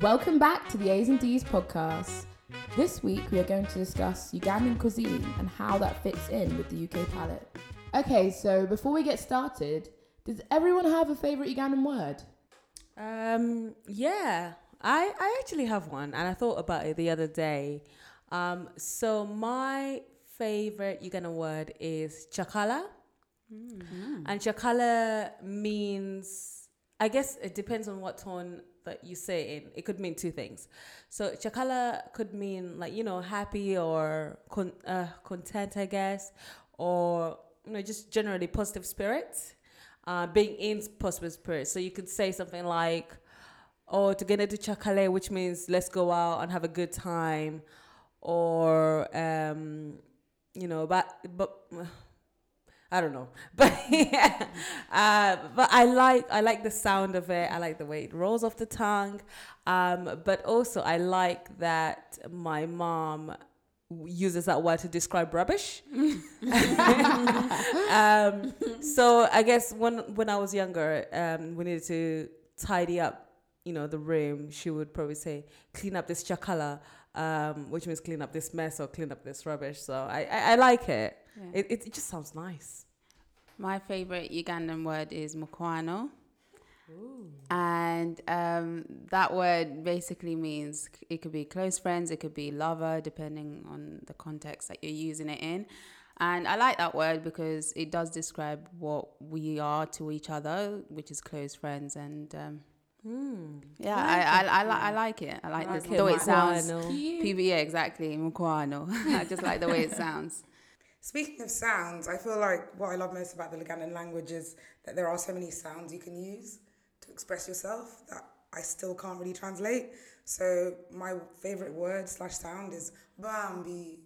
Welcome back to the A's and D's podcast. This week we are going to discuss Ugandan cuisine and how that fits in with the UK palate. Okay, so before we get started, does everyone have a favorite Ugandan word? Um, yeah, I, I actually have one, and I thought about it the other day. Um, so my favorite Ugandan word is chakala, and chakala means, I guess it depends on what tone that you say in. It could mean two things. So chakala could mean like you know happy or con- uh, content, I guess, or you know just generally positive spirits uh, being in positive spirit. So you could say something like, "Oh, to get into chakale," which means let's go out and have a good time, or um, you know, but but. I don't know, but yeah, uh, but I like I like the sound of it. I like the way it rolls off the tongue, um, but also I like that my mom uses that word to describe rubbish. um, so I guess when when I was younger, um, we needed to tidy up, you know, the room. She would probably say, "Clean up this chakala," um, which means clean up this mess or clean up this rubbish. So I I, I like it. Yeah. it. It it just sounds nice. My favorite Ugandan word is mukwano. And um, that word basically means it could be close friends, it could be lover, depending on the context that you're using it in. And I like that word because it does describe what we are to each other, which is close friends. And um, yeah, I, I, I, li- I like it. I like, Like the, it, the way it sounds. PB, yeah, exactly. Mukwano. I just like the way it sounds. Speaking of sounds, I feel like what I love most about the Lugandan language is that there are so many sounds you can use to express yourself that I still can't really translate. So my favorite word slash sound is Bambi,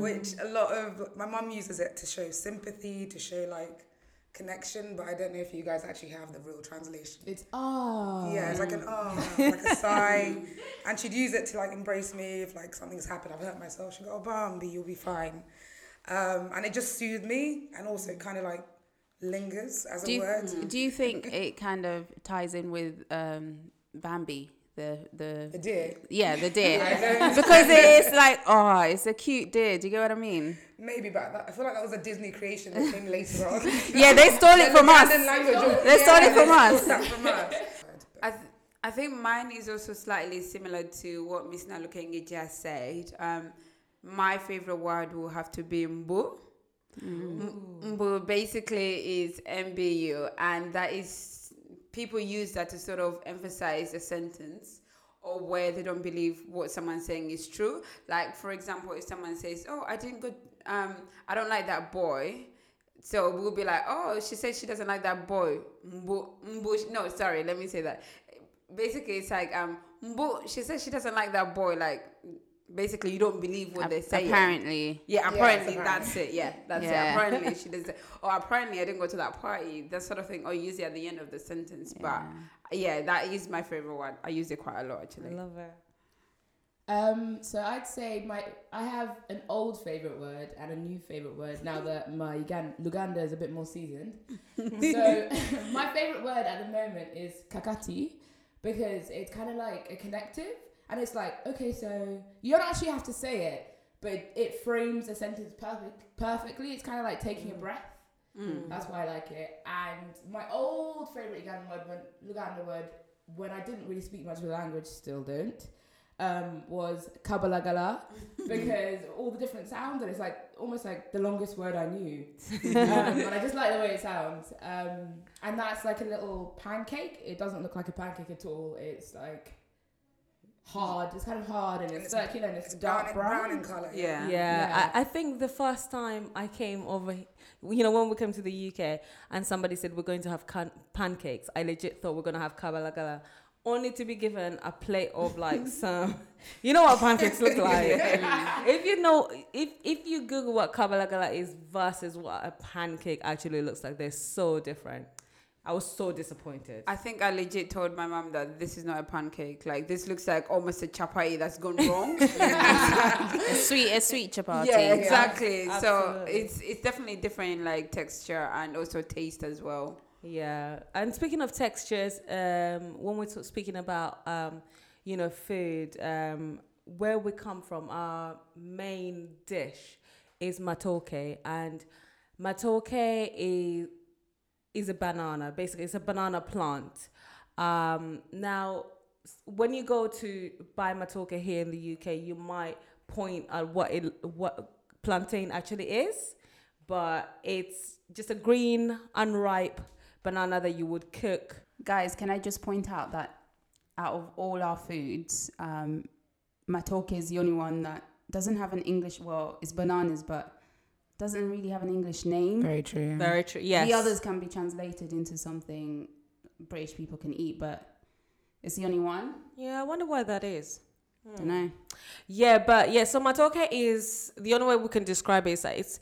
which a lot of my mum uses it to show sympathy, to show like connection, but I don't know if you guys actually have the real translation. It's ah. Yeah, it's like an oh, like a sigh, and she'd use it to like embrace me if like something's happened, I've hurt myself. She'd go, "Oh, Bambi, you'll be fine," um, and it just soothed me, and also it kind of like lingers as Do a you, word. do you think it kind of ties in with um, Bambi, the the The deer, yeah the deer because it is like oh it's a cute deer. Do you get what I mean? maybe, but that, I feel like that was a Disney creation that came later on. Yeah, they stole it from us. Language, They stole it from us. from us. I, th- I think mine is also slightly similar to what Miss Nalukenge just said. Um, my favorite word will have to be mbu. M- Mbu basically is MBU, and that is people use that to sort of emphasize a sentence or where they don't believe what someone's saying is true. Like, for example, if someone says, "Oh, I didn't go, um, I don't like that boy," so we'll be like, "Oh, she says she doesn't like that boy." Mbu, mbu, no, sorry, let me say that. Basically, it's like, um, mbu, she says she doesn't like that boy. Like, basically, you don't believe what they say. Apparently, Yeah, apparently apparently. that's it. Yeah, that's Yeah. it. Apparently she doesn't. Or apparently I didn't go to that party. That sort of thing. Or use it at the end of the sentence. But yeah, that is my favorite one. I use it quite a lot actually. I love it. Um, so I'd say my I have an old favorite word and a new favorite word now that my Ugan- Luganda is a bit more seasoned. so my favorite word at the moment is kakati because it's kind of like a connective and it's like okay, so you don't actually have to say it, but it, it frames a sentence perfect perfectly. It's kind of like taking a breath. That's why I like it. And my old favorite Ugandan word, when Luganda word, when I didn't really speak much of the language, still don't, um, was kabalagala because all the different sounds and it's like almost like the longest word I knew. um, and I just like the way it sounds. Um, and that's like a little pancake. It doesn't look like a pancake at all. It's like hard. It's kind of hard and And it's it's- circular and it's, It's dark brown, brown. brown in color. Yeah. Yeah, Yeah. I, I think the first time I came over, you know, when we came to the UK and somebody said we're going to have can- pancakes, I legit thought we're going to have kabalagala, only to be given a plate of like some, you know what pancakes look like. if you know, if if you Google what kabalagala is versus what a pancake actually looks like, they're so different. I was so disappointed. I think I legit told my mom that this is not a pancake. Like this looks like almost a chapati that's gone wrong. a sweet a sweet chapati. yeah, exactly. So it's it's definitely different in like texture and also taste as well. Yeah, and speaking of textures, um, when we're t- speaking about um, you know, food, um, where we come from, our main dish is matoke, and matoke is is a banana. Basically, it's a banana plant. Um, now, when you go to buy matoke here in the UK, you might point at what it what plantain actually is, but it's just a green, unripe banana that you would cook. Guys, can I just point out that out of all our foods, um, matoke is the only one that doesn't have an English. Well, it's bananas, but doesn't really have an English name. Very true. Very true. Yes. The others can be translated into something British people can eat, but it's the only one. Yeah, I wonder why that is. Don't know. Yeah, but yeah, so matoke is the only way we can describe it is that it's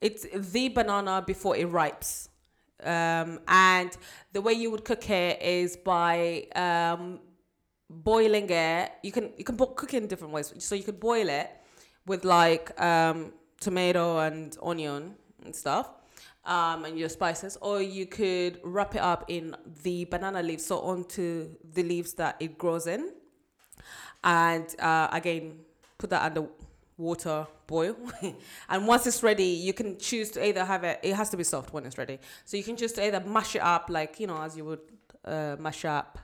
it's the banana before it ripes. Um, and the way you would cook it is by um, boiling it. You can you can cook it in different ways. So you could boil it with like um, tomato and onion and stuff. Um, and your spices, or you could wrap it up in the banana leaves, so onto the leaves that it grows in. And uh, again put that under water boil. And once it's ready you can choose to either have it it has to be soft when it's ready. So you can just either mash it up like you know as you would uh, mash up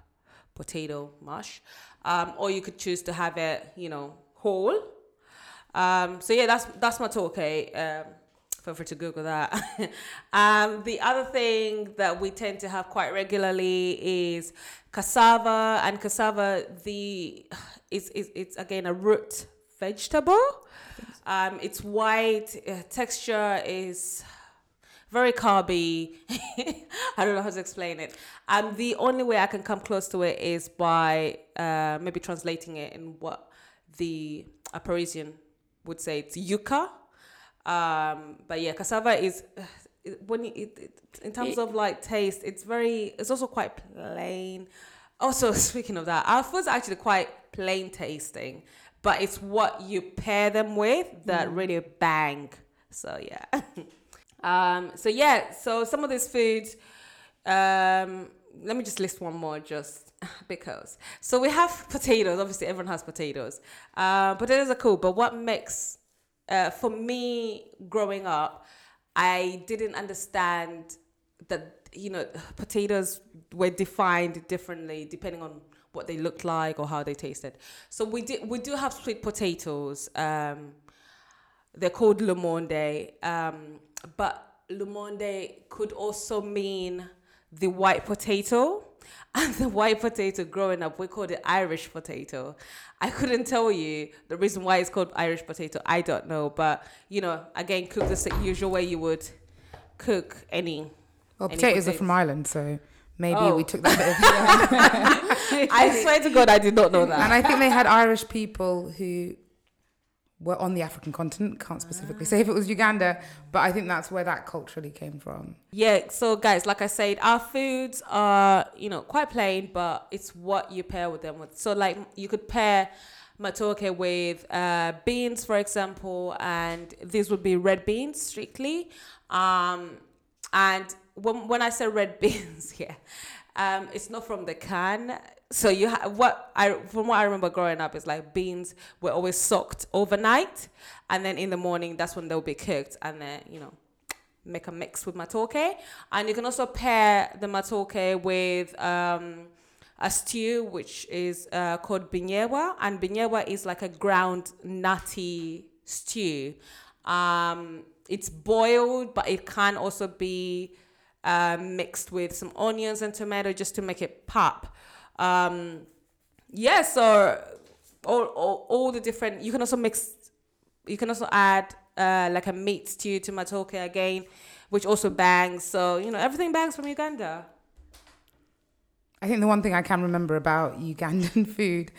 potato mash um, or you could choose to have it you know whole um, so yeah that's that's my talk um, feel free to google that. Um, the other thing that we tend to have quite regularly is cassava and cassava the is is it's again a root vegetable. Um it's white uh, texture is very carby. I don't know how to explain it. Um the only way i can come close to it is by uh maybe translating it in what the a parisian would say it's yucca. Um but yeah cassava is uh, when you, it, it, in terms of like taste it's very it's also quite plain. Also speaking of that our food's actually quite plain tasting but it's what you pair them with that really bang. So yeah. Um so yeah so some of these foods um let me just list one more just because. So we have potatoes obviously everyone has potatoes. Uh, potatoes are cool but what makes uh, for me growing up i didn't understand that you know potatoes were defined differently depending on what they looked like or how they tasted. So we did we do have sweet potatoes um, they're called lumonde um, but lumonde could also mean the white potato and the white potato growing up we called it irish potato i couldn't tell you the reason why it's called irish potato i don't know but you know again cook the usual way you would cook any Well, Any potatoes are from Ireland, so maybe Oh. we took that bit of. i swear to god i did not know that and I think they had Irish people who were on the African continent. Can't specifically say if it was Uganda, but I think that's where that culturally came from. Yeah, so guys, like I said, our foods are, you know, quite plain, but it's what you pair with them with. So like you could pair matoke with uh, beans, for example, and these would be red beans strictly. Um, and when, when I say red beans, yeah, um, it's not from the can. So you ha- what I from what I remember growing up is like beans were always soaked overnight, and then in the morning that's when they'll be cooked, and then you know make a mix with matoke. And you can also pair the matoke with um, a stew, which is uh, called binyebwa. And binyebwa is like a ground nutty stew. Um, it's boiled, but it can also be uh, mixed with some onions and tomato just to make it pop. Um, yeah, so all, all, all the different, you can also mix you can also add uh, like a meat stew to matoke again, which also bangs. So you know everything bangs from Uganda. I think the one thing I can remember about Ugandan food,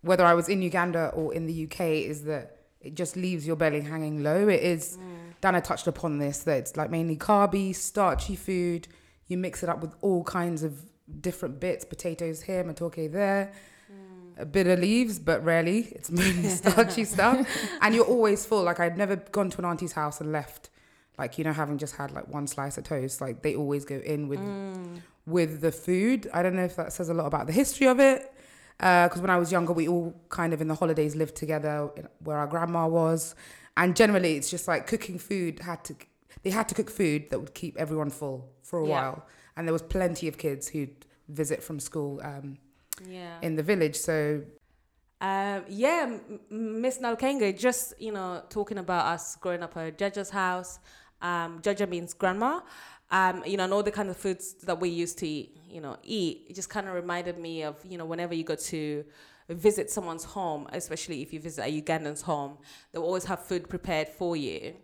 whether I was in Uganda or in the UK, is that it just leaves your belly hanging low. It is, Dana touched upon this, that it's like mainly carby, starchy food. You mix it up with all kinds of different bits potatoes here, matoke there, mm. a bit of leaves, but rarely. It's mainly starchy stuff. And you're always full. Like, I'd never gone to an auntie's house and left, like, you know, having just had like one slice of toast. Like, they always go in with mm. with the food. I don't know if that says a lot about the history of it, uh, Because when I was younger, we all kind of in the holidays lived together where our grandma was, and generally it's just like cooking food had to. They had to cook food that would keep everyone full for a Yeah. while, and there was plenty of kids who'd visit from school um, Yeah. in the village. So Um, yeah, Miss Nalukenge, just, you know, talking about us growing up at a Jaja's house. Um, Jaja means grandma. Um, you know, and all the kind of foods that we used to eat, you know, eat. It just kind of reminded me of, you know, whenever you go to visit someone's home, especially if you visit a Ugandan's home, they'll always have food prepared for you.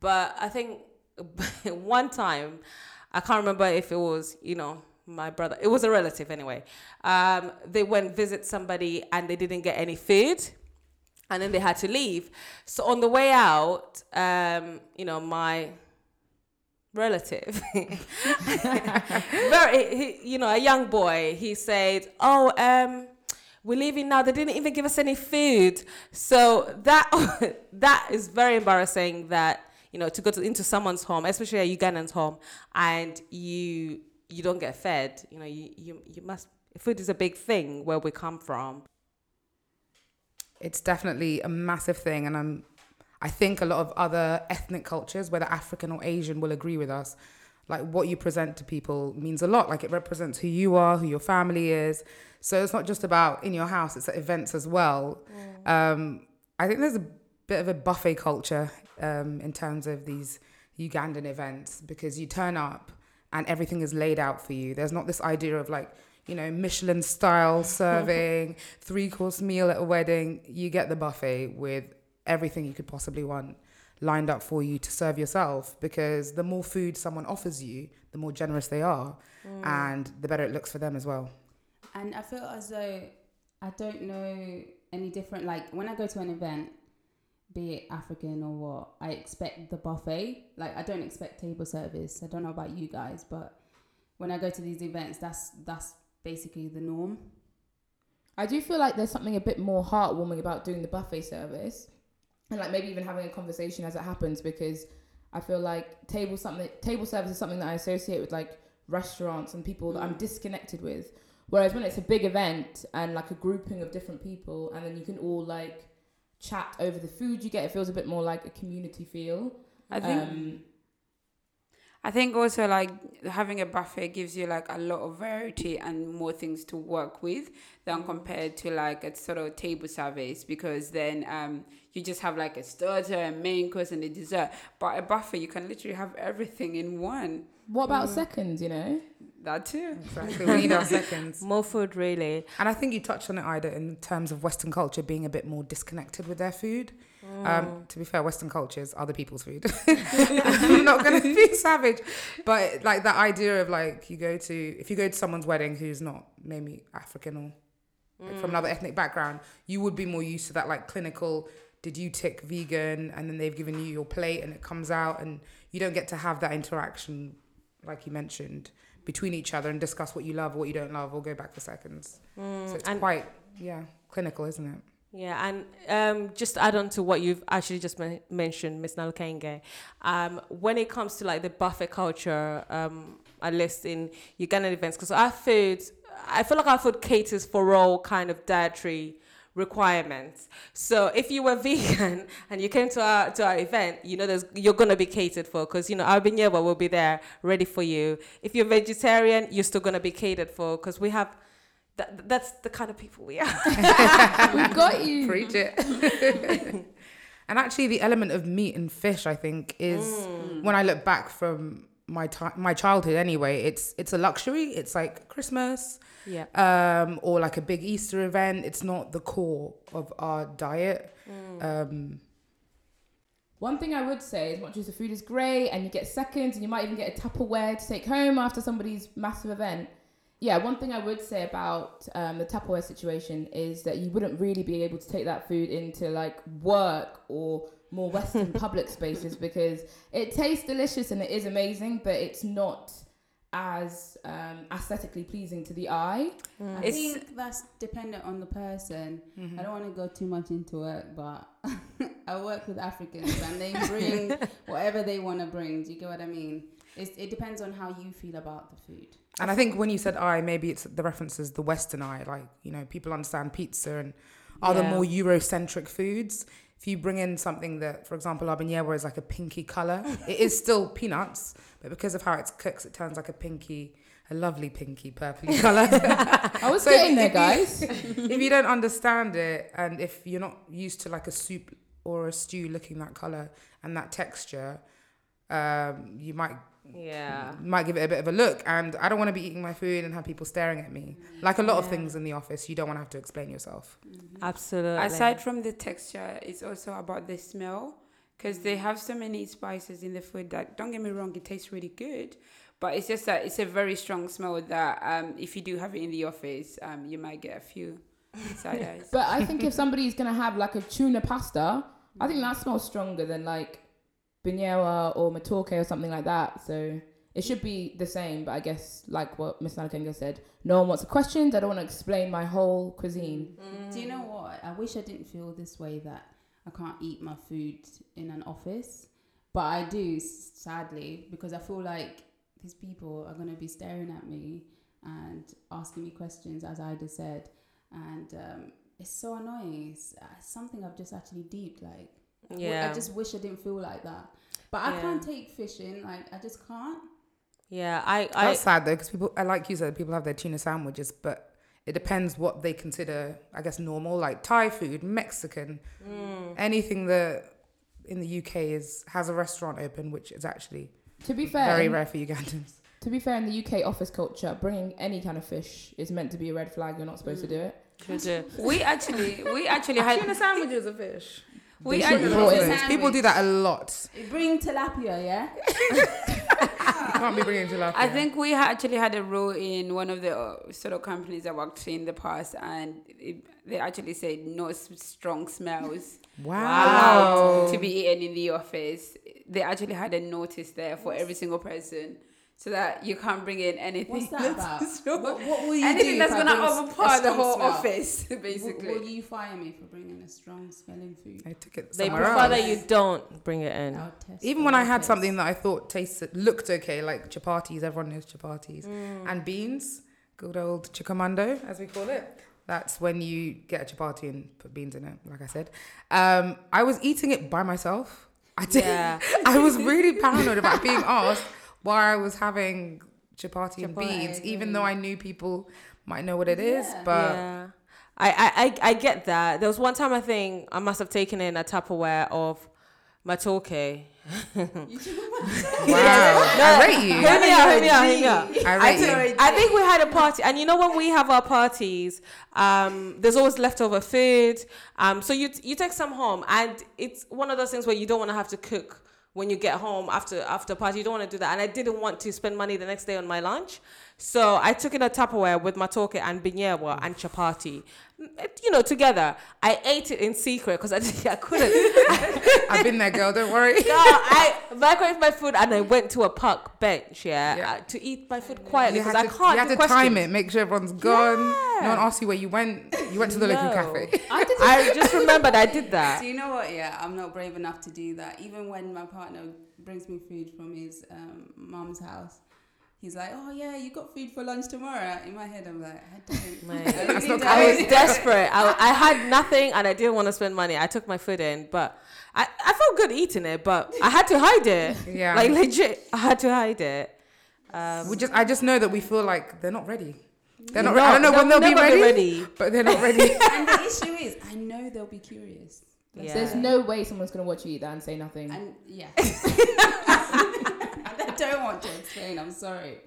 But I think one time, I can't remember if it was, you know, my brother, it was a relative anyway. Um, they went visit somebody and they didn't get any food and then they had to leave. So on the way out, um, you know, my relative, very, he, you know, a young boy, he said, "Oh, um, we're leaving now. They didn't even give us any food." So that that is very embarrassing. That you know, to go to, into someone's home, especially a Ugandan's home, and you you don't get fed. You know, you you you must. Food is a big thing where we come from. it's definitely a massive thing and i'm i think a lot of other ethnic cultures whether african or asian will agree with us like what you present to people means a lot like it represents who you are who your family is so it's not just about in your house it's at events as well um i think there's a bit of a buffet culture um in terms of these ugandan events because you turn up and everything is laid out for you there's not this idea of like you know michelin style serving three course meal at a wedding, you get the buffet with everything you could possibly want lined up for you to serve yourself because the more food someone offers you, the more generous they are and the better it looks for them as well. And I feel as though I don't know any different. Like when I go to an event, be it African or what, I expect the buffet. Like I don't expect table service. I don't know about you guys, but when I go to these events, that's that's basically the norm. I do feel like there's something a bit more heartwarming about doing the buffet service, and like maybe even having a conversation as it happens because I feel like table something table service is something that I associate with like restaurants and people that I'm mm. disconnected with. Whereas when it's a big event and like a grouping of different people, and then you can all like chat over the food you get, it feels a bit more like a community feel. I think Um, I think also like having a buffet gives you like a lot of variety and more things to work with than compared to like a sort of table service because then um you just have like a starter, a main course, and a dessert. But a buffet you can literally have everything in one. What about mm. seconds? You know, That too. Exactly. We need our seconds. More food, really. And I think you touched on it, Ida, in terms of Western culture being a bit more disconnected with their food. Um, mm. to be fair, Western culture is other people's food. I'm not going to be savage, but like that idea of like you go to if you go to someone's wedding who's not maybe African or like, from another mm. ethnic background, you would be more used to that like clinical. Did you tick vegan? And then they've given you your plate and it comes out, and you don't get to have that interaction, like you mentioned, between each other and discuss what you love, what you don't love, or go back for seconds. so it's and- quite yeah clinical, isn't it? Yeah, and um, just to add on to what you've actually just men- mentioned, Miss Nalukenge, um, when it comes to like the buffet culture, um, at least in Ugandan events, because our food, I feel like our food caters for all kind of dietary requirements. So if you were vegan and you came to our to our event, you know there's you're gonna be catered for because you know our binyebwa will be there ready for you. If you're vegetarian, you're still gonna be catered for because we have. That, that's the kind of people we are. we've got you. Preach it. and actually, the element of meat and fish, I think, is mm. when I look back from my time, my childhood. Anyway, it's it's a luxury. It's like Christmas, Yeah. um, or like a big Easter event. It's not the core of our diet. Um, One thing I would say, as much as the food is great and you get seconds and you might even get a Tupperware to take home after somebody's massive event, yeah, one thing I would say about um, the Tupperware situation is that you wouldn't really be able to take that food into like work or more Western public spaces because it tastes delicious and it is amazing, but it's not as um, aesthetically pleasing to the eye. I It's- think that's dependent on the person. I don't want to go too much into it, but I work with Africans and they bring whatever they want to bring. Do you get what I mean? It's, it depends on how you feel about the food. And I think when you said I, maybe it's the reference is the Western eye. Like, you know, people understand pizza and other Yeah. more Eurocentric foods. If you bring in something that, for example, habanero is like a pinky color, it is still peanuts, but because of how it's cooked, it turns like a pinky, a lovely pinky purpley color. I was So getting there, guys. if you don't understand it, and if you're not used to like a soup or a stew looking that color and that texture, um, you might Yeah. might give it a bit of a look. And I don't want to be eating my food and have people staring at me. Like a lot of things in the office, you don't want to have to explain yourself. Absolutely. Aside from the texture, it's also about the smell because they have so many spices in the food that don't get me wrong, it tastes really good. But it's just that it's a very strong smell that um, if you do have it in the office, um, you might get a few side eyes. But I think if somebody's gonna have like a tuna pasta, I think that smells stronger than like binyebwa or matoke or something like that. So it should be the same. But I guess like what Miss Nalukenge said, no one wants questions. I don't want to explain my whole cuisine. Do you know what? I wish I didn't feel this way that I can't eat my food in an office, but I do sadly because I feel like these people are going to be staring at me and asking me questions, as I just said, and um, it's so annoying. It's, uh, something I've just actually deeped like. I w- Yeah. I just wish I didn't feel like that, but I Yeah. can't take fishing. Like I just can't. Yeah, I, I That's sad though, because people, I like you said, people have their tuna sandwiches, but it depends what they consider, I guess, normal, like Thai food, Mexican, Mm. anything that in the UK is has a restaurant open, which is actually To be fair, very rare for Ugandans. to be fair, in the UK office culture, bringing any kind of fish is meant to be a red flag. You're not supposed to do it. we actually, we actually had, tuna sandwiches are fish. We They actually, should be Brought brought in. in. People do that a lot. Bring tilapia, yeah. You can't be bringing tilapia. I think we actually had a rule in one of the uh, sort of companies I worked in the past, and it, they actually said no strong smells allowed to be eaten in the office. They actually had a notice there for every single person, so that you can't bring in anything. What's that about? strong. What, what will you anything do that's if I gonna bring overpower the whole smell? office, basically. Will you fire me for bringing a strong smelling food? I took it They prefer else. that you don't bring it in. I'll test Even when I had waters. something that I thought tasted looked okay, like chapatis, everyone knows chapatis, Mm. and beans, good old kikomando, as we call it. That's when you get a chapati and put beans in it, like I said. Um, I was eating it by myself. I did. Yeah. I was really paranoid about being asked why I was having chapati, and Chapati, beans, even though I knew people might know what it is. Yeah. But yeah. I, I, I, I get that. There was one time I think I must have taken in a Tupperware of matoke. wow, I rate you. Hear me out, hear me out, hear me out. I I rate think, you. I think we had a party, and you know when we have our parties, um, there's always leftover food. Um, so you you take some home, and it's one of those things where you don't want to have to cook when you get home after after party. You don't want to do that, and I didn't want to spend money the next day on my lunch, so I took in a Tupperware with matoke and binyebwa and chapati, you know, together. I ate it in secret because I, I couldn't. I've been there, girl. Don't worry. No, I microwaved my food and I went to a park bench, yeah, Yeah. uh, to eat my food quietly because I can't you had do to time it, make sure everyone's gone. No one asked you where you went. You went to the local No. cafe. I just remembered I did that. Do you know what? Yeah, I'm not brave enough to do that. Even when my partner brings me food from his um, mom's house, he's like, "Oh yeah, you got food for lunch tomorrow." In my head, I'm like, "I don't." Mate. I really not don't. I was desperate. I, I had nothing and I didn't want to spend money. I took my food in, but I, I felt good eating it, but I had to hide it. Yeah. Like legit, I had to hide it. Um, we just, I just know that we feel like they're not ready. They're they're not. I don't know not- when they'll be never ready, but they're not ready. and the issue is, I know they'll be curious. Yeah. There's no way someone's gonna watch you eat that and say nothing. And yeah. I don't want to explain. I'm sorry.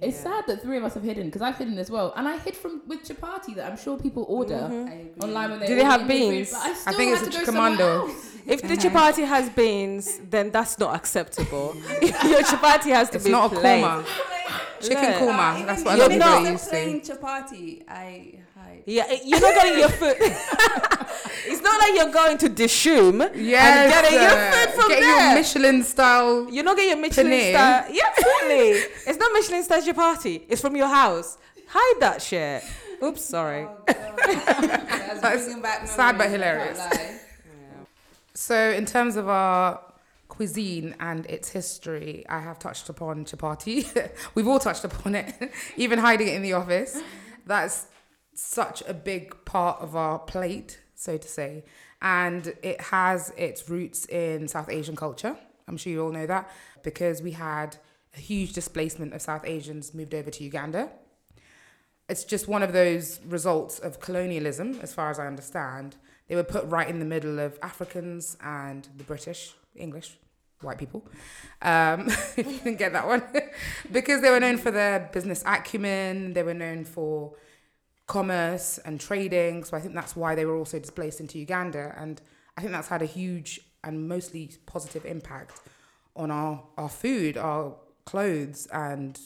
It's sad that three of us have hidden because I've hidden as well, and I hid from with chapati that I'm sure people order Mhm. Online when they Do they have Indian food, beans? but I, still think it's to a go somewhere kikomando. else. If the Uh-huh. chapati has beans, then that's not acceptable. Your chapati has to It's be not a plain. korma. Chicken Yeah. korma. even That's what a You're lot of people not- are used to. plain chapati, I hide. Yeah, you're not getting your food. it's not like you're going to Dishoom Yes, and getting your food from get there. your Michelin style. you're not getting your Michelin Paneer. star. Yeah, absolutely. it's not Michelin-style. Your party. It's from your house. Hide that shit. Oops, sorry. Oh, That's That's back sad but memories, I can't hilarious. lie. So, in terms of our cuisine and its history, I have touched upon chapati. We've all touched upon it, even hiding it in the office. That's such a big part of our plate, so to say. And it has its roots in South Asian culture. I'm sure you all know that because we had a huge displacement of South Asians moved over to Uganda. It's just one of those results of colonialism, as far as I understand. They were put right in the middle of Africans and the British, English, white people. Um, if you didn't get that one, because they were known for their business acumen, they were known for commerce and trading. So I think that's why they were also displaced into Uganda. And I think that's had a huge and mostly positive impact on our, our food, our clothes, and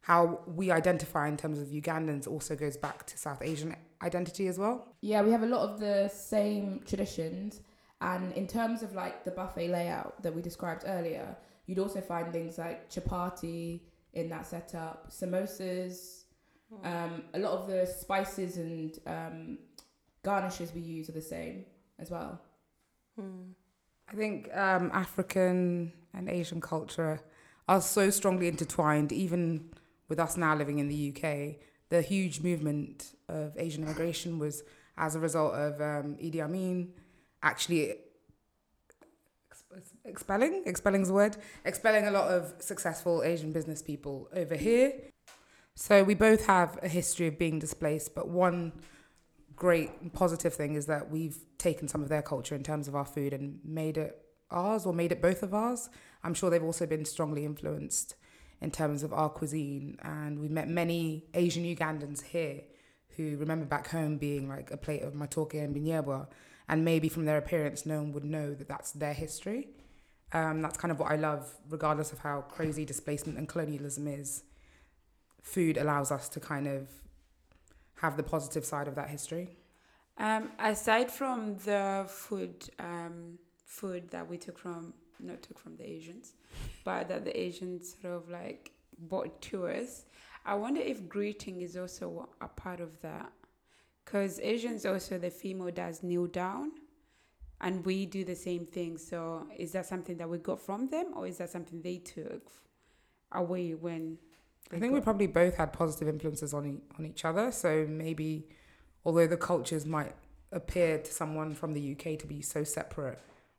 how we identify in terms of Ugandans also goes back to South Asian identity as well. Yeah, we have a lot of the same traditions. And in terms of like the buffet layout that we described earlier, you'd also find things like chapati in that setup, samosas, um, a lot of the spices and um, garnishes we use are the same as well. I think um, African and Asian culture are so strongly intertwined, even with us now living in the UK. The huge movement of Asian immigration was as a result of um, Idi Amin actually ex- expelling, expelling's the word, expelling a lot of successful Asian business people over here. So we both have a history of being displaced, but one great positive thing is that we've taken some of their culture in terms of our food and made it ours or made it both of ours. I'm sure they've also been strongly influenced in terms of our cuisine. And we've met many Asian Ugandans here who remember back home being like a plate of matoke and binyebwa. And maybe from their appearance, no one would know that that's their history. Um, that's kind of what I love, regardless of how crazy displacement and colonialism is. Food allows us to kind of have the positive side of that history. Um, aside from the food, um, food that we took from, not took from the Asians, but that the Asians sort of like brought to us, I wonder if greeting is also a part of that. Because Asians also, the female does kneel down and we do the same thing. So is that something that we got from them or is that something they took away when I think we probably both had positive influences on e- on each other. So maybe, although the cultures might appear to someone from the UK to be so separate,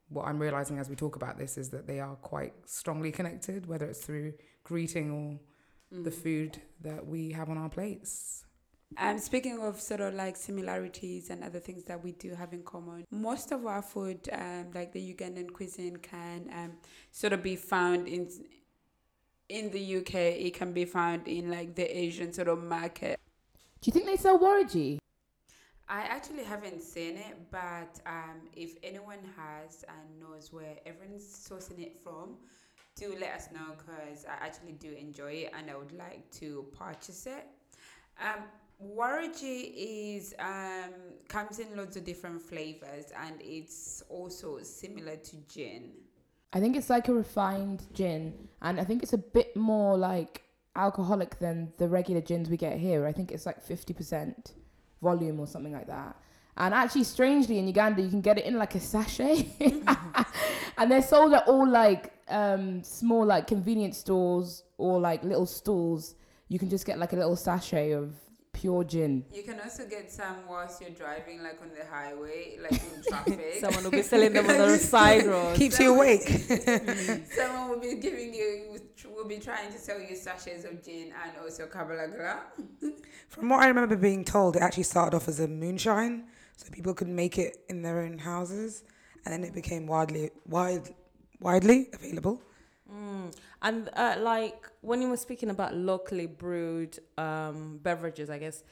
what I'm realizing as we talk about this is that they are quite strongly connected, whether it's through greeting or the food that we have on our plates. Um, speaking of sort of like similarities and other things that we do have in common, most of our food, um, like the Ugandan cuisine, can um, sort of be found in in the UK. It can be found in like the Asian sort of market. Do you think they sell waragi? I actually haven't seen it, but um, if anyone has and knows where everyone's sourcing it from, do let us know because I actually do enjoy it and I would like to purchase it. Um, Waragi is um, comes in lots of different flavors and it's also similar to gin. I think it's like a refined gin, and I think it's a bit more like alcoholic than the regular gins we get here. I think it's like 50% volume or something like that. And actually, strangely, in Uganda, you can get it in like a sachet, and they're sold at all like um, small like convenience stores or like little stalls. You can just get like a little sachet of pure gin. You can also get some whilst you're driving, like on the highway, like in traffic. Someone will be selling them on the side road. Keeps you awake. Someone will be giving you, will be trying to sell you sachets of gin and also kabalagala. From what I remember being told, it actually started off as a moonshine, so people could make it in their own houses, and then it became widely wide, widely available. Mm. And uh, like when you were speaking about locally brewed um, beverages, I guess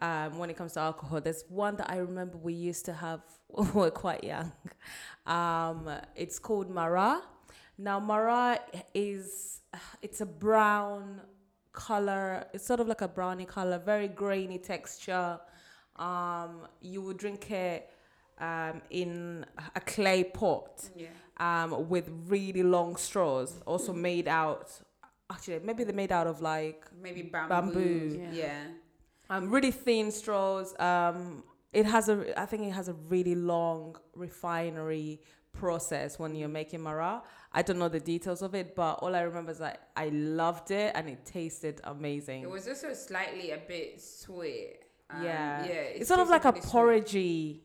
um, when it comes to alcohol, there's one that I remember we used to have when we were quite young. Um, it's called Mara. Now Mara is it's a brown color. It's sort of like a brownie color, very grainy texture. Um, you would drink it um, in a clay pot Yeah. um, with really long straws, also made out. Actually, maybe they're made out of like Maybe bamboo. Bamboo. Yeah. Yeah. um, really thin straws. Um, it has a, I think it has a really long refinery process when you're making mara. I don't know the details of it, but all I remember is that I loved it and it tasted amazing. It was also slightly a bit sweet. Um, yeah, yeah. it's, sort of like a tasted pretty sweet.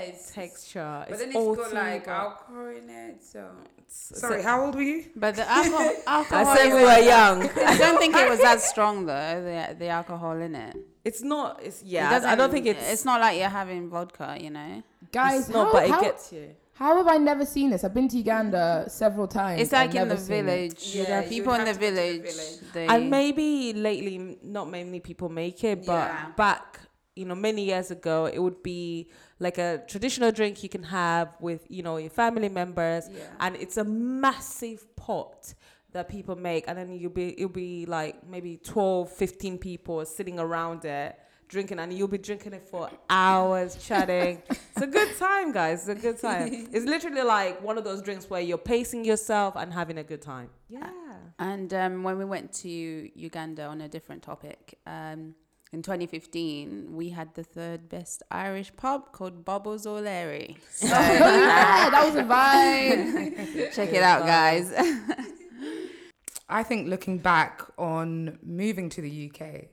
Porridgey it's texture. But then all it's got like but alcohol in it, so it's- Sorry, how old were you? But the alcohol, alcohol I said we were young. I don't think it was that strong though. The the alcohol in it. It's not. It's It yeah. I don't think it's. It's not like you're having vodka, you know. Guys, it's not, how, but it how, gets you. how have I never seen this? I've been to Uganda several times. It's like I've in the village. Yeah, there are people in the have to go to the village. village. They, And maybe lately, not many people make it, but Yeah. back, you know, many years ago, it would be like a traditional drink you can have with, you know, your family members, yeah. and it's a massive pot that people make, and then you'll be, it'll be like maybe 12, 15 people sitting around it drinking, and you'll be drinking it for hours, chatting. it's a good time, guys. It's a good time. it's literally like one of those drinks where you're pacing yourself and having a good time. Yeah. And um, when we went to Uganda on a different topic, um, in 2015, we had the third best Irish pub called Bubbles O'Leary. So Oh, yeah, that was a vibe. check it out, guys. I think looking back on moving to the UK,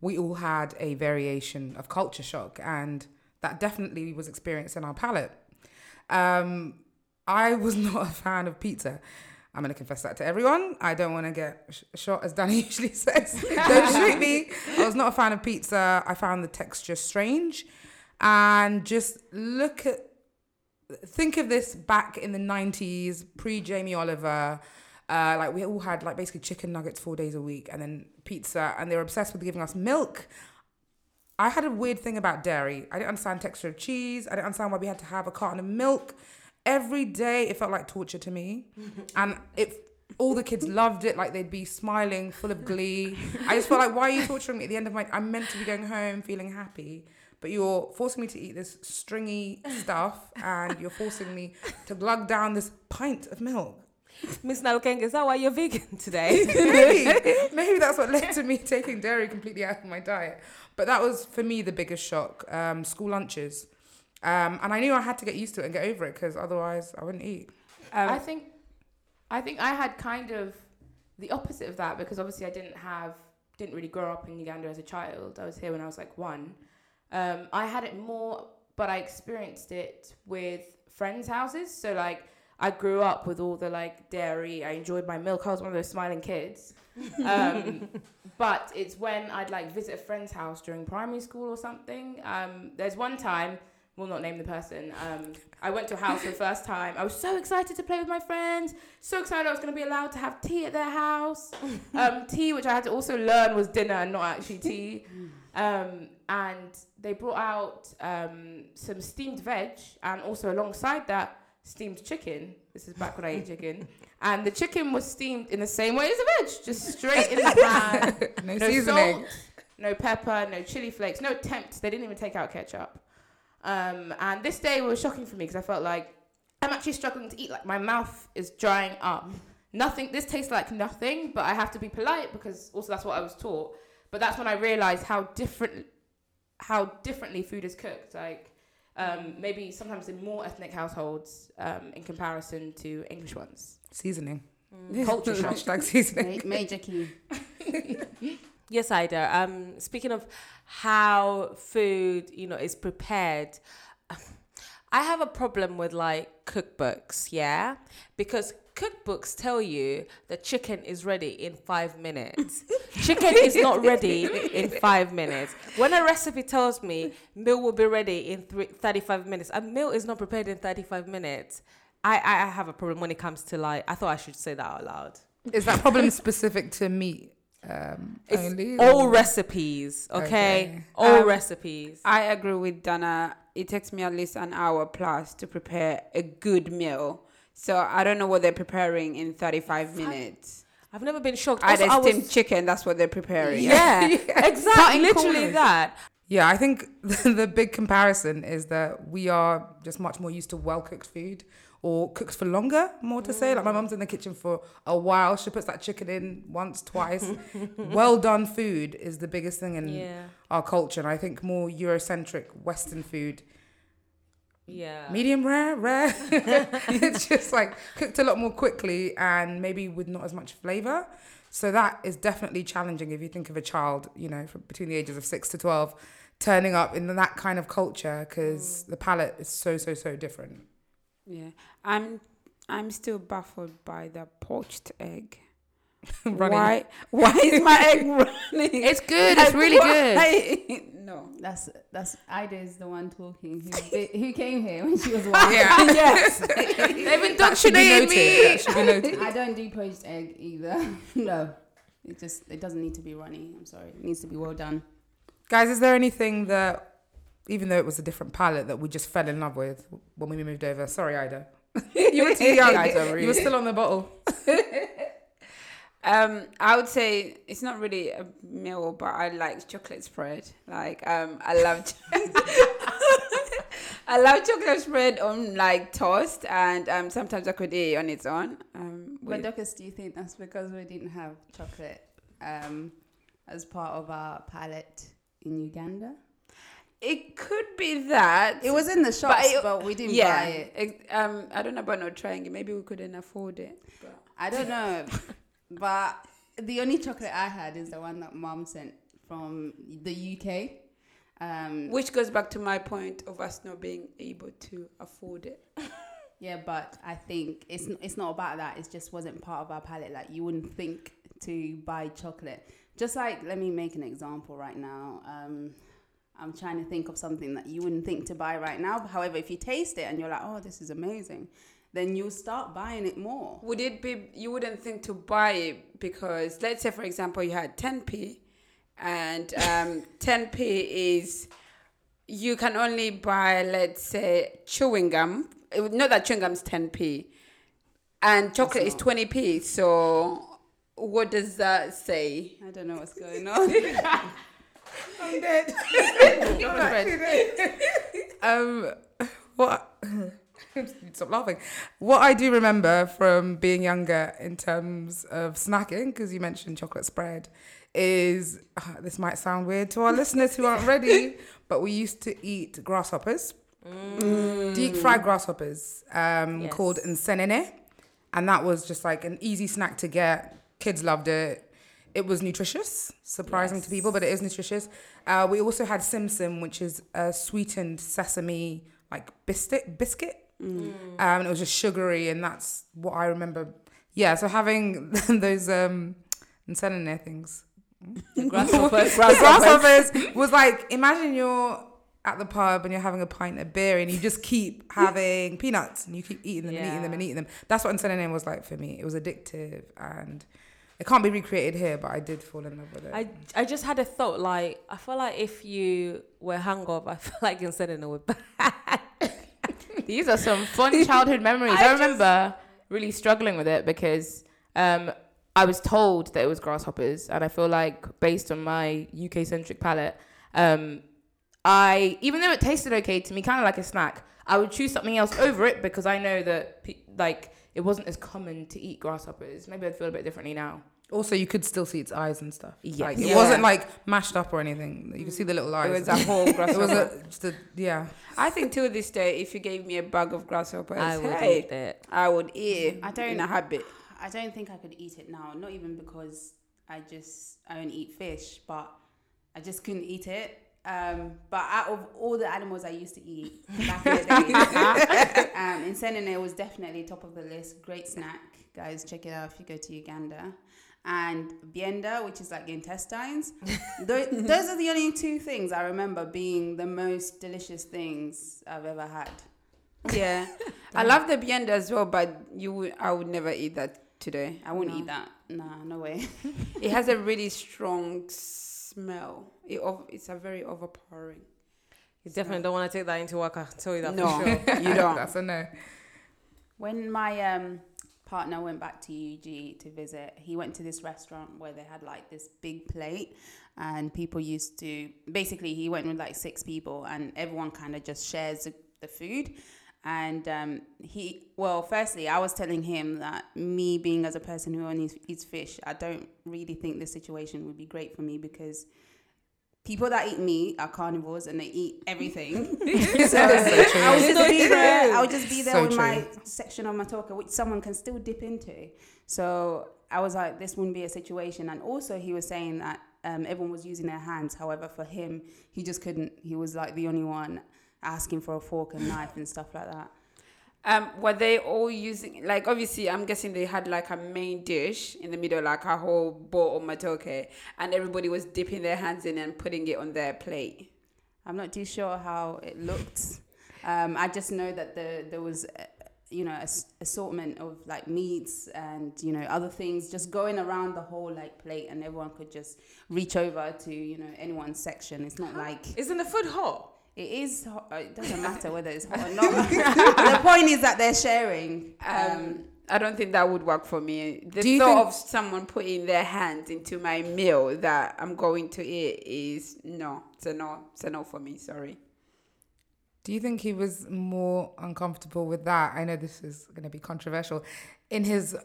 we all had a variation of culture shock, and that definitely was experienced in our palate. Um, I was not a fan of pizza. I'm going to confess that to everyone. I don't want to get sh- shot, as Danny usually says. don't shoot me. I was not a fan of pizza. I found the texture strange. And just look at, think of this back in the 90s, pre Jamie Oliver. Uh, like we all had like basically chicken nuggets four days a week and then pizza and they were obsessed with giving us milk. I had a weird thing about dairy. I didn't understand texture of cheese. I didn't understand why we had to have a carton of milk. Every day it felt like torture to me. and it all the kids loved it, like they'd be smiling, full of glee. I just felt like, why are you torturing me at the end of my I'm meant to be going home feeling happy. But you're forcing me to eat this stringy stuff and you're forcing me to glug down this pint of milk. Miss Nalukenge, is that why you're vegan today? maybe, maybe that's what led to me taking dairy completely out of my diet. But that was for me the biggest shock. Um, school lunches, um, and I knew I had to get used to it and get over it because otherwise I wouldn't eat. Um, I think, I think I had kind of the opposite of that because obviously I didn't have, didn't really grow up in Uganda as a child. I was here when I was like one. Um, I had it more, but I experienced it with friends' houses. So like, I grew up with all the like dairy. I enjoyed my milk. I was one of those smiling kids. Um, but it's when I'd like visit a friend's house during primary school or something. Um, there's one time, we'll not name the person. Um, I went to a house for the first time. I was so excited to play with my friends. So excited I was going to be allowed to have tea at their house. Um, tea, which I had to also learn was dinner and not actually tea. Um, and they brought out um, some steamed veg and also alongside that steamed chicken. This is back when I ate chicken. And the chicken was steamed in the same way as the veg, just straight in the pan. No, No seasoning. salt, no pepper, no chili flakes, no tempt. They didn't even take out ketchup. Um, and this day was shocking for me because I felt like I'm actually struggling to eat. Like my mouth is drying up. Nothing. This tastes like nothing, but I have to be polite because also that's what I was taught. But that's when I realized how different, how differently food is cooked. Like um, maybe sometimes in more ethnic households um, in comparison to English ones. Seasoning. Culture shock. Hashtag seasoning. Ma- major key. Yes, Ida. Um, speaking of how food, you know, is prepared, I have a problem with like cookbooks, yeah, because cookbooks tell you that chicken is ready in five minutes. chicken is not ready in five minutes. When a recipe tells me meal will be ready in three, 35 minutes, a meal is not prepared in 35 minutes. I, I have a problem when it comes to like, I thought I should say that out loud. Is that problem specific to meat um, It's only? all recipes, okay? Okay. All Um, recipes. I agree with Dana. It takes me at least an hour plus to prepare a good meal. So I don't know what they're preparing in 35 minutes. I've never been shocked. Also, I steamed was, chicken, that's what they're preparing. yeah, exactly, literally that. Yeah, I think the, the big comparison is that we are just much more used to well cooked food or cooked for longer, more to say. Like my mm. mum's in the kitchen for a while. She puts that chicken in once, twice. well done food is the biggest thing in Yeah, our culture. And I think more Eurocentric Western food Yeah. medium rare, rare. it's just like cooked a lot more quickly and maybe with not as much flavor. So that is definitely challenging if you think of a child, you know, from between the ages of six to 12, turning up in that kind of culture because mm. the palate is so, so, so different. Yeah, I'm I'm still baffled by the poached egg. Running. Why why is my egg running? It's good. It's really good. good. no. That's that's Ida is the one talking. Who who came here when she was one. Yeah. yes. They've That should be indoctrinated me. That should be noted. I don't do poached egg either. no, it just it doesn't need to be runny. I'm sorry, it needs to be well done. Guys, is there anything that, even though it was a different palate, that we just fell in love with when we moved over? Sorry, Ida. you were too young. Ida, You were still on the bottle. Um, I would say it's not really a meal, but I like chocolate spread. Like, um, I love, I love chocolate spread on like toast, and um, sometimes I could eat it on its own. Um, But with, Docus, do you think that's because we didn't have chocolate um, as part of our palate in Uganda? It could be that It was in the shops, but, it- we didn't yeah. buy it. Ex- um, I don't know about not trying it. Maybe we couldn't afford it. But. I don't know, but the only chocolate I had is the one that Mom sent from the UK. Um, Which goes back to my point of us not being able to afford it. Yeah, but I think it's it's not about that. It just wasn't part of our palate. Like you wouldn't think to buy chocolate. Just like let me make an example right now. Um, I'm trying to think of something that you wouldn't think to buy right now. However, if you taste it and you're like, oh, this is amazing, then you'll start buying it more. Would it be you wouldn't think to buy it because let's say for example you had 10p and um 10p is you can only buy let's say chewing gum not that chewing gum is 10p and chocolate is 20p so what does that say I don't know what's going on. I'm dead. um, what? Stop laughing. What I do remember from being younger in terms of snacking, because you mentioned chocolate spread, is uh, this might sound weird to our listeners who aren't ready, but we used to eat grasshoppers, deep fried grasshoppers, um, Yes. called nsenene, and that was just like an easy snack to get. Kids loved it. It was nutritious, surprising to people, but it is nutritious. Uh, we also had Simsim, which is a sweetened sesame like biscuit. Biscuit. Um, and it was just sugary, and that's what I remember. Yeah, so having those um, nsenene things. grasshoppers. grasshoppers was like imagine you're at the pub and you're having a pint of beer and you just keep having peanuts and you keep eating them and eating them and eating them. That's what nsenene was like for me. It was addictive and it can't be recreated here, but I did fall in love with it. I, I just had a thought like I feel like if you were hungover, I feel like you're instead of would These are some fun childhood memories. I, remember really struggling with it because um, I was told that it was grasshoppers, and I feel like based on my UK centric palate, um, I even though it tasted okay to me, kind of like a snack, I would choose something else over it because I know that like it wasn't as common to eat grasshoppers. Maybe I'd feel a bit differently now. also, you could still see its eyes and stuff. Yes. Like, it Yeah. wasn't like mashed up or anything. You could see the little eyes. it was a whole grasshopper. It grasshopper was a, just a yeah. I think till this day if you gave me a bag of grasshoppers I would hey, eat it. I would eat it I don't- in a habit I don't think I could eat it now. Not even because I just I don't eat fish, but I just couldn't eat it. Um, but out of all the animals I used to eat back in the day, um, Insenene was definitely top of the list. Great snack, guys. Check it out if you go to Uganda. And byenda, which is like intestines. those, those are the only two things I remember being the most delicious things I've ever had. Yeah, I love the byenda as well, but you would, I would never eat that today. I wouldn't No. eat that. Nah, no way. It has a really strong smell. It it's a very overpowering. You definitely don't want to take that into work. I tell you that No, for sure. you don't. That's a no. When my um, partner went back to UG to visit, he went to this restaurant where they had like this big plate, and people used to basically he went with like six people, and everyone kind of just shares the, the food. And um, he, well, firstly, I was telling him that me being as a person who only eats fish, I don't really think this situation would be great for me because people that eat meat are carnivores and they eat everything. so so. I would just be there. I'll just be there So with my section of Matoke, which someone can still dip into. So I was like, this wouldn't be a situation. And also, he was saying that um, everyone was using their hands. However, for him, he just couldn't. He was like the only one asking for a fork and knife and stuff like that. Um, were they all using like obviously I'm guessing they had like a main dish in the middle, like a whole bowl of matoke, and everybody was dipping their hands in and putting it on their plate. I'm not too sure how it looked. Um, I just know that the, there was, uh, you know, a s- assortment of like meats and you know other things just going around the whole like plate, and everyone could just reach over to you know anyone's section. It's not like Isn't the food hot? It is. Hot, uh, it doesn't matter whether it's hot or not. the point is that they're sharing. Um, Um, I don't think that would work for me. The thought think- of someone putting their hands into my meal that I'm going to eat is no, it's a no, it's a no for me. Sorry. Do you think he was more uncomfortable with that? I know this is going to be controversial. In his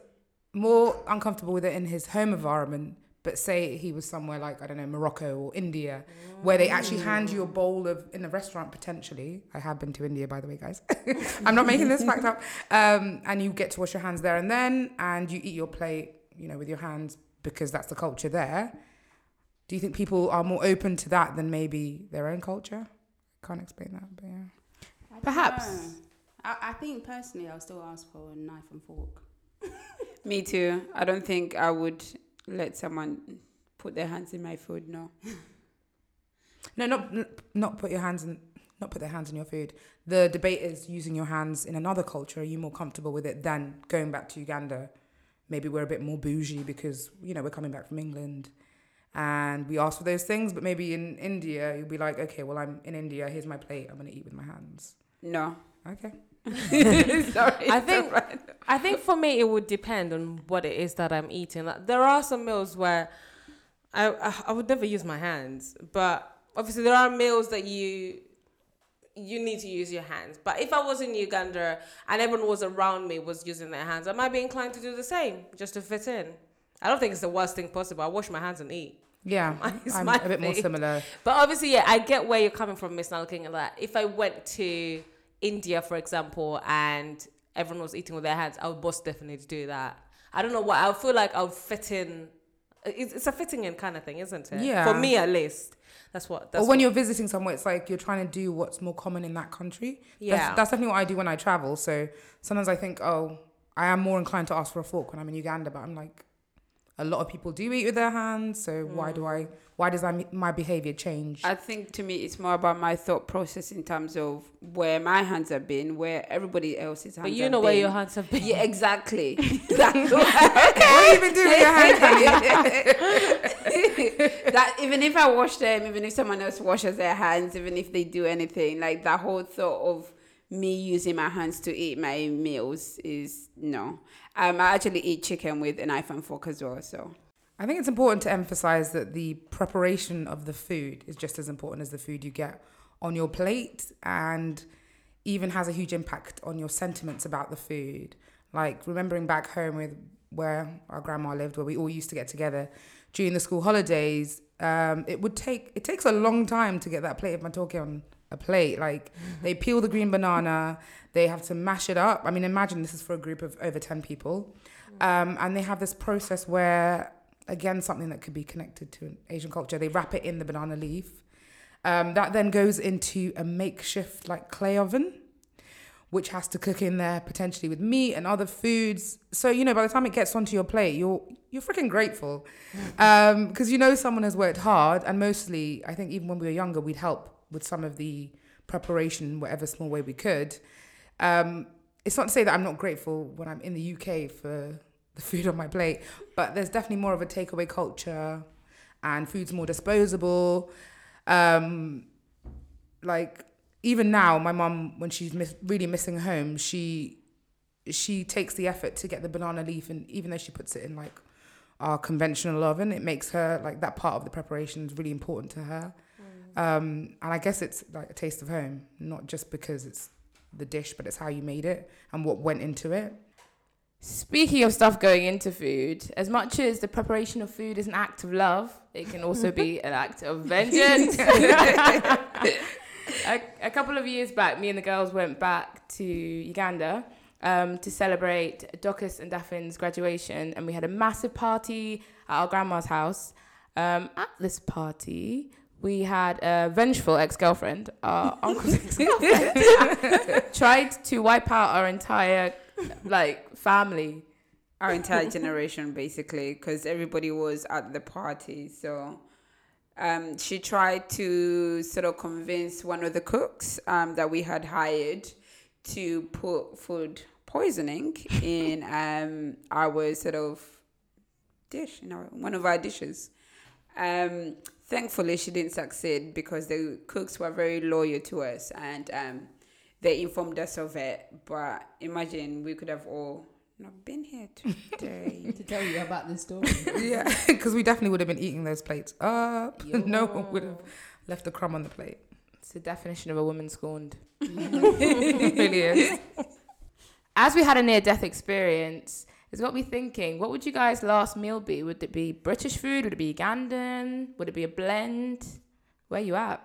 more uncomfortable with it in his home environment, but say he was somewhere like I don't know Morocco or India, where they actually hand you a bowl of in a restaurant potentially. I have been to India, by the way, guys. I'm not making this fact up. Um, and you get to wash your hands there and then, and you eat your plate, you know, with your hands because that's the culture there. Do you think people are more open to that than maybe their own culture? I can't explain that, but yeah. I Perhaps. I, I think personally, I'll still ask for a knife and fork. Me too. I don't think I would let someone put their hands in my food. No. No, not not put your hands in, not put their hands in your food. The debate is using your hands in another culture. Are you more comfortable with it than going back to Uganda? Maybe we're a bit more bougie because you know we're coming back from England, and we ask for those things. But maybe in India, you'll be like, okay, well I'm in India. Here's my plate. I'm gonna eat with my hands. No. Okay. Sorry. I think I think for me it would depend on what it is that I'm eating. Like, there are some meals where I, I I would never use my hands, but obviously there are meals that you you need to use your hands. But if I was in Uganda and everyone was around me was using their hands, I might be inclined to do the same just to fit in. I don't think it's the worst thing possible. I wash my hands and eat. Yeah, I'm a bit more similar. But obviously, yeah, I get where you're coming from, Miss Nalukenge, and that if I went to India, for example, and everyone was eating with their hands, I would most definitely do that. I don't know what I feel like I would fit in. It's, it's a fitting in kind of thing, isn't it? Yeah. For me, at least, that's what. That's or when what- you're visiting somewhere, it's like you're trying to do what's more common in that country. Yeah. That's, that's definitely what I do when I travel. So sometimes I think, oh, I am more inclined to ask for a fork when I'm in Uganda, but I'm like, a lot of people do eat with their hands. So why do mm. I? Why does I, my behavior change? I think to me it's more about my thought process in terms of where my hands have been, where everybody else's hands But you have know where been. your hands have been. Yeah, exactly. That's what have you been doing with your hands, that even if I wash them, even if someone else washes their hands, even if they do anything, like that whole thought of me using my hands to eat my meals is no. Um, I actually eat chicken with a knife and fork as well. So I think it's important to emphasize that the preparation of the food is just as important as the food you get on your plate and even has a huge impact on your sentiments about the food. Like remembering back home with where our grandma lived, where we all used to get together during the school holidays, um, it would take it takes a long time to get that plate of matoke on a plate. Like they peel the green banana, they have to mash it up. I mean, imagine this is for a group of over ten people, um, and they have this process where again something that could be connected to an Asian culture. They wrap it in the banana leaf. Um, that then goes into a makeshift like clay oven, which has to cook in there potentially with meat and other foods. So you know, by the time it gets onto your plate, you're you're freaking grateful because you know someone has worked hard. And mostly, I think even when we were younger, we'd help with some of the preparation, whatever small way we could. Um, it's not to say that I'm not grateful when I'm in the UK for the food on my plate, but there's definitely more of a takeaway culture, and food's more disposable. Um, like even now, my mum, when she's miss, really missing home, she she takes the effort to get the banana leaf, and even though she puts it in like our conventional oven, it makes her like that part of the preparation is really important to her. Um, and I guess it's like a taste of home, not just because it's the dish, but it's how you made it and what went into it. Speaking of stuff going into food, as much as the preparation of food is an act of love, it can also be an act of vengeance. a, a couple of years back, me and the girls went back to Uganda um, to celebrate Docus and Daphne's graduation, and we had a massive party at our grandma's house. Um, at this party, we had a vengeful ex-girlfriend, our uncle's ex-girlfriend, tried to wipe out our entire like family. Our entire generation, basically, because everybody was at the party. So um, she tried to sort of convince one of the cooks um, that we had hired to put food poisoning in um, our sort of dish, you know, one of our dishes. Um, thankfully, she didn't succeed because the cooks were very loyal to us and um, they informed us of it. But imagine we could have all not been here today. to tell you about this story. yeah, because we definitely would have been eating those plates up. no one would have left a crumb on the plate. It's the definition of a woman scorned. it really is. As we had a near death experience, it's got me thinking, what would you guys' last meal be? Would it be British food? Would it be Ugandan? Would it be a blend? Where you at?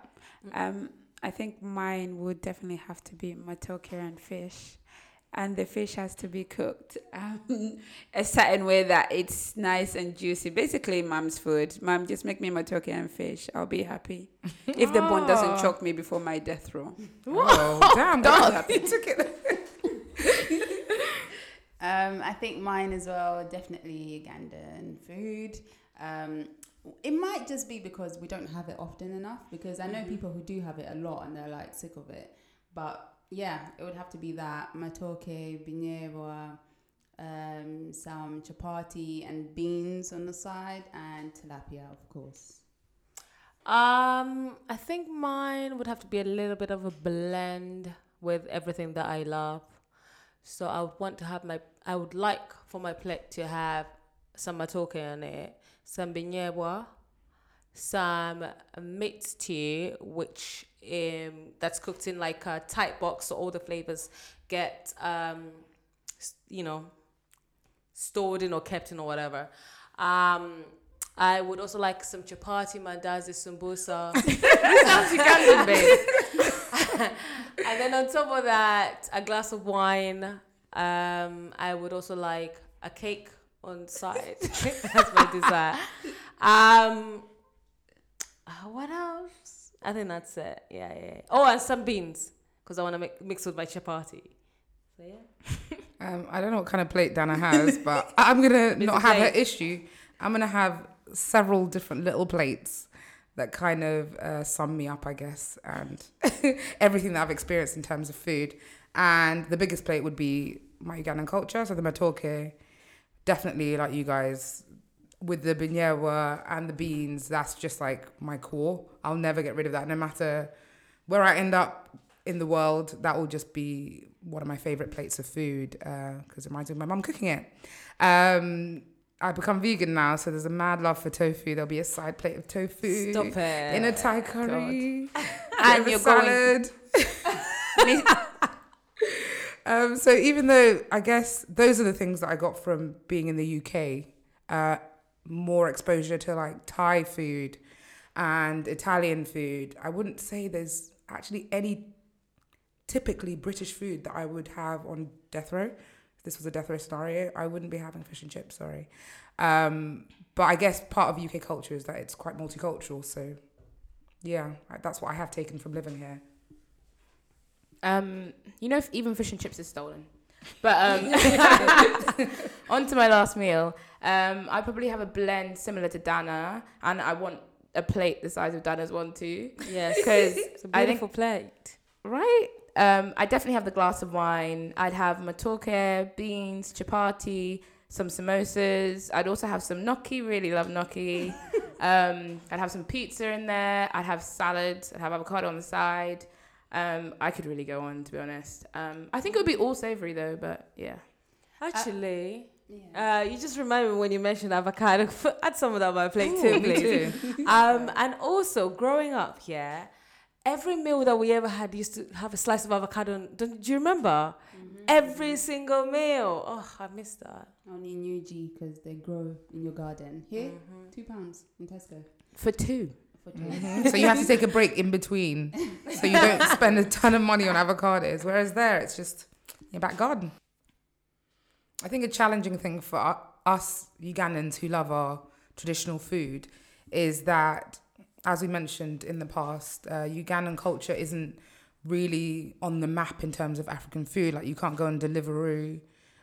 Um, I think mine would definitely have to be matoke and fish. And the fish has to be cooked um, a certain way that it's nice and juicy. Basically, mom's food. Mom, just make me matoke and fish. I'll be happy. If the bone doesn't choke me before my death row. Oh, damn, that's you took it. Um, I think mine as well, definitely Ugandan food. Um, it might just be because we don't have it often enough. Because I know people who do have it a lot and they're like sick of it. But yeah, it would have to be that matoke, binyebwa, um, some chapati and beans on the side, and tilapia, of course. Um, I think mine would have to be a little bit of a blend with everything that I love. So I would want to have my, I would like for my plate to have some matoke on it, some binyebwa, some meat stew, which um that's cooked in like a tight box, so all the flavors get um, you know, stored in or kept in or whatever. Um, I would also like some chapati, mandazi, sumbusa. Sounds Ugandan, babe. and then on top of that, a glass of wine. Um, I would also like a cake on side. that's my dessert. Um, uh, what else? I think that's it. Yeah, yeah. yeah. Oh, and some beans because I want to make mix with my chapati. So yeah. Um, I don't know what kind of plate Dana has, but I'm gonna not have her issue. I'm gonna have several different little plates that kind of uh, sum me up, I guess, and everything that I've experienced in terms of food. And the biggest plate would be my Ugandan culture, so the matoke. Definitely, like you guys, with the binyebwa and the beans, that's just like my core. I'll never get rid of that, no matter where I end up in the world. That will just be one of my favorite plates of food because it reminds me of my mum cooking it. Um, I become vegan now, so there's a mad love for tofu. There'll be a side plate of tofu Stop it. in a Thai curry And you're a going- salad. um, so even though I guess those are the things that I got from being in the UK, uh, more exposure to like Thai food and Italian food. I wouldn't say there's actually any typically British food that I would have on death row. If this was a death row scenario, I wouldn't be having fish and chips. Sorry, um, but I guess part of UK culture is that it's quite multicultural. So yeah, that's what I have taken from living here. Um, you know, if even fish and chips is stolen. But um, on to my last meal. Um, I probably have a blend similar to Dana, and I want a plate the size of Dana's one too. Yes, Because it's a I think beautiful plate. Right. Um, I definitely have the glass of wine. I'd have matoke, beans, chapati, some samosas. I'd also have some gnocchi. Really love gnocchi. um, I'd have some pizza in there. I'd have salads. I'd have avocado on the side. Um, I could really go on, to be honest. Um, I think it would be all savory though, but yeah. Actually, Yeah. uh, you just remind me when you mentioned avocado. Add some of that on my plate Ooh, too, me please. too. Um, and also, growing up, yeah, every meal that we ever had used to have a slice of avocado. Don't, do you remember? Every single meal. Oh, I miss that. Only in UG because they grow in your garden. Here, two pounds in Tesco. For two. For Mm-hmm. so you have to take a break in between, so you don't spend a ton of money on avocados. Whereas there, it's just your back garden. I think a challenging thing for us Ugandans who love our traditional food is that, as we mentioned in the past, uh, Ugandan culture isn't really on the map in terms of African food. Like you can't go on Deliveroo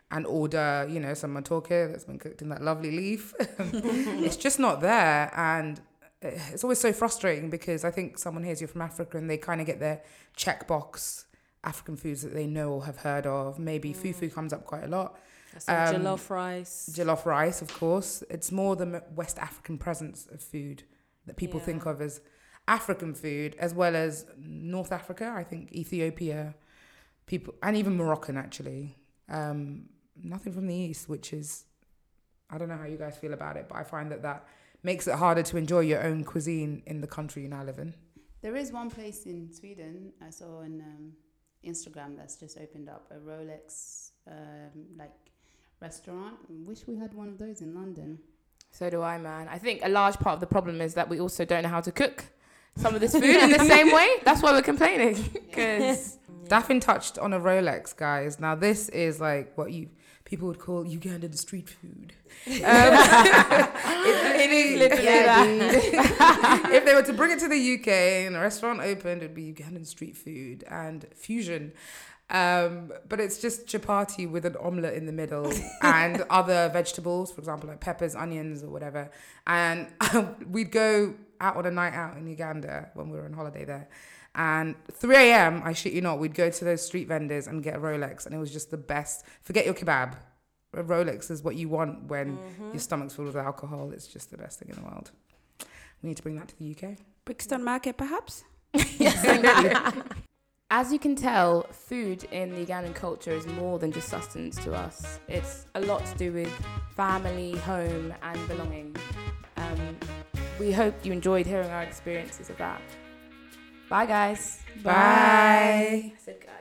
and order, you know, some matoke that's been cooked in that lovely leaf. it's just not there, and it's always so frustrating because I think someone hears you're from Africa and they kind of get their checkbox African foods that they know or have heard of. Maybe fufu comes up quite a lot. So Um, jollof rice. Jollof rice, of course. It's more the West African presence of food that people Yeah. think of as African food, as well as North Africa. I think Ethiopia, people, and even Moroccan actually. Um, nothing from the east, which is, I don't know how you guys feel about it, but I find that that makes it harder to enjoy your own cuisine in the country you now live in. There is one place in Sweden I saw on um, Instagram that's just opened up a Rolex um, like restaurant. Wish we had one of those in London. So do I, man. I think a large part of the problem is that we also don't know how to cook some of this food in the same way. That's why we're complaining. Because Daphne touched on a Rolex, guys. Now this is like what you people would call Ugandan street food. Um, it is literally yeah, if they were to bring it to the UK and a restaurant opened, it'd be Ugandan street food and fusion. Um, but it's just chapati with an omelette in the middle and other vegetables, for example, like peppers, onions, or whatever. And we'd go out on a night out in Uganda when we were on holiday there. And 3 a.m., I shit you not, we'd go to those street vendors and get a Rolex, and it was just the best. Forget your kebab. A Rolex is what you want when your stomach's full of alcohol. It's just the best thing in the world. We need to bring that to the UK. Brixton Market, perhaps? As you can tell, food in the Ugandan culture is more than just sustenance to us. It's a lot to do with family, home, and belonging. Um, we hope you enjoyed hearing our experiences of that. Bye, guys. Bye. Guys.